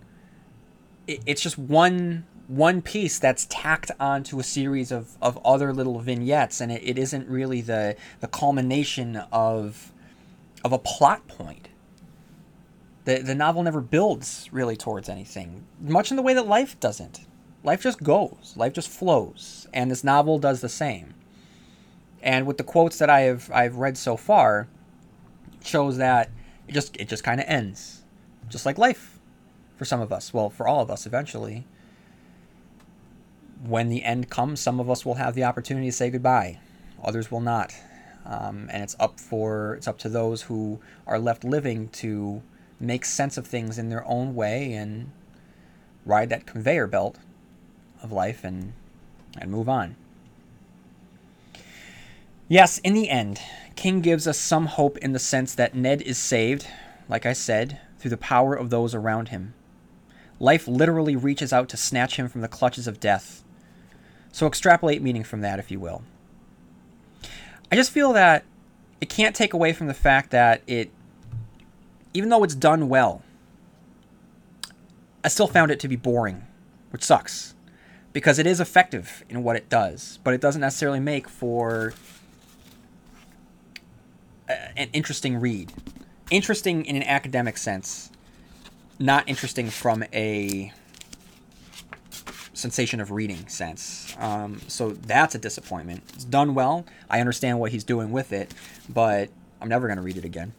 it's just one one piece that's tacked onto a series of, of other little vignettes and it, it isn't really the the culmination of of a plot point. The the novel never builds really towards anything, much in the way that life doesn't. Life just goes, life just flows, and this novel does the same. And with the quotes that I have I've read so far, shows that it just it just kind of ends, just like life, for some of us. Well, for all of us, eventually when the end comes, some of us will have the opportunity to say goodbye, others will not. Um, and it's up for it's up to those who are left living to make sense of things in their own way and ride that conveyor belt of life and and move on. Yes, in the end, King gives us some hope in the sense that Ned is saved, like I said, through the power of those around him. Life literally reaches out to snatch him from the clutches of death, so extrapolate meaning from that, if you will. I just feel that it can't take away from the fact that it, even though it's done well, I still found it to be boring, which sucks because it is effective in what it does, but it doesn't necessarily make for a, an interesting read. Interesting in an academic sense, not interesting from a sensation of reading sense. Um, so that's a disappointment. It's done well. I understand what he's doing with it, but I'm never going to read it again.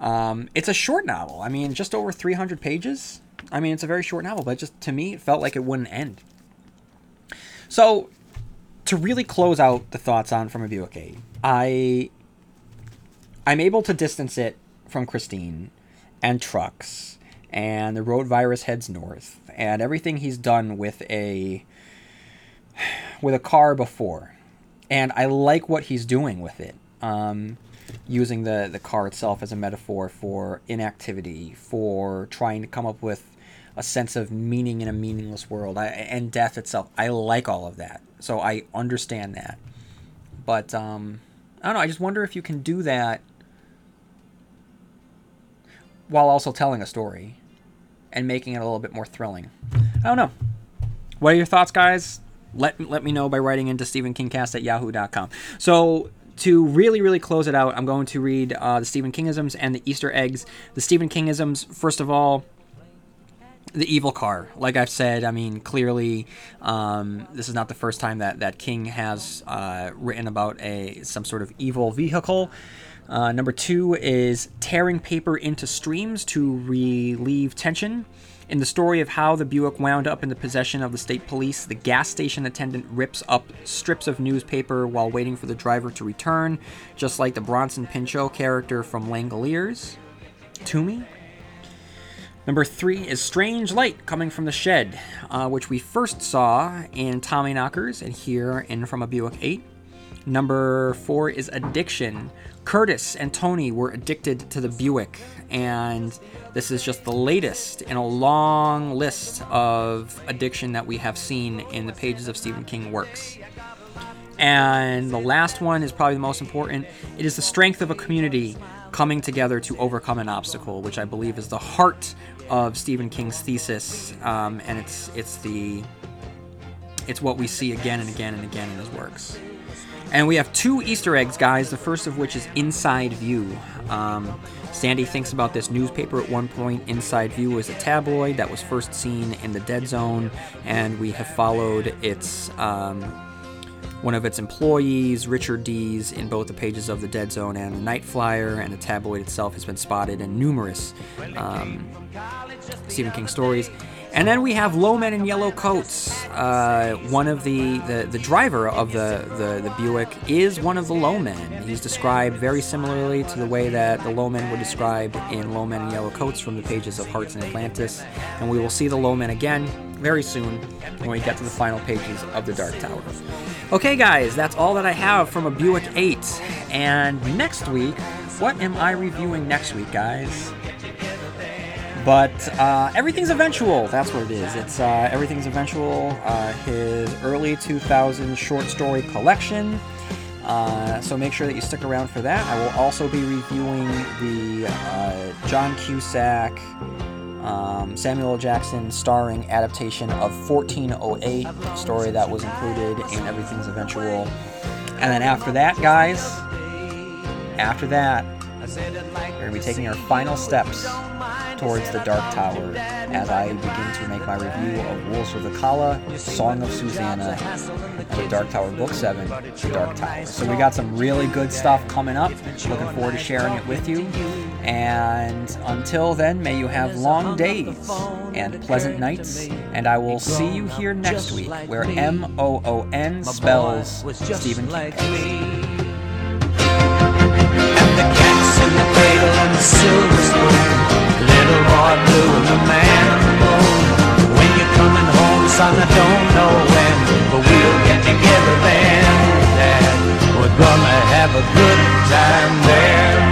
Um, it's a short novel. I mean, just over 300 pages. I mean, it's a very short novel, but just to me, it felt like it wouldn't end. So, to really close out the thoughts on From a Buick I I'm able to distance it from Christine and trucks and the road virus heads north. And everything he's done with a with a car before. And i like what he's doing with it. Um, using the the car itself as a metaphor for inactivity for trying to come up with a sense of meaning in a meaningless world. I, and death itself. I like all of that. So i understand that. But um, i don't know. I just wonder if you can do that while also telling a story and making it a little bit more thrilling. I don't know. What are your thoughts, guys? Let, let me know by writing into StephenKingcast at yahoo.com. So, to really, really close it out, I'm going to read uh, the Stephen Kingisms and the Easter eggs. The Stephen Kingisms, first of all, the evil car. Like I've said, I mean, clearly, um, this is not the first time that, that King has uh, written about a some sort of evil vehicle. Uh, number two is tearing paper into streams to relieve tension. In the story of how the Buick wound up in the possession of the state police, the gas station attendant rips up strips of newspaper while waiting for the driver to return, just like the Bronson Pinchot character from Langoliers. Toomy. Number three is Strange Light Coming from the Shed, uh, which we first saw in Tommyknockers and here in From a Buick 8. Number four is Addiction. Curtis and Tony were addicted to the Buick, and this is just the latest in a long list of addiction that we have seen in the pages of Stephen King works. And the last one is probably the most important. It is the strength of a community coming together to overcome an obstacle, which I believe is the heart of Stephen King's thesis, um, and it's it's the it's what we see again and again and again in his works. And we have two Easter eggs, guys. The first of which is Inside View. Um, Sandy thinks about this newspaper at one point. Inside View is a tabloid that was first seen in the Dead Zone, and we have followed its um, one of its employees, Richard Dees, in both the pages of the Dead Zone and the Night Flyer, and the tabloid itself has been spotted in numerous um, Stephen King stories. And then we have Low Men in Yellow Coats. Uh, one of the, the, the driver of the, the, the Buick is one of the Low Men. He's described very similarly to the way that the Low Men were described in Low Men in Yellow Coats from the pages of Hearts in Atlantis. And we will see the Low Men again very soon when we get to the final pages of The Dark Tower. Okay, guys, that's all that I have from a Buick 8. And next week, what am I reviewing next week, guys? But uh, everything's eventual. That's what it is. It's uh, everything's eventual. Uh, his early 2000s short story collection. Uh, so make sure that you stick around for that. I will also be reviewing the uh, John Cusack, um, Samuel Jackson starring adaptation of 1408, story that was included in Everything's Eventual. And then after that, guys, after that, we're going to be taking our final steps towards the Dark Tower as I begin to make my review of Wolves of the Calla, Song of Susanna, and the Dark Tower Book 7, The Dark Tower. So we got some really good stuff coming up. Looking forward to sharing it with you. And until then, may you have long days and pleasant nights. And I will see you here next week where M O O N spells Stephen King. Cradle and the silver spoon. Little boy blue and the man on the moon. When you're coming home, son, I don't know when, but we'll get together then, Dad. We're gonna have a good time there.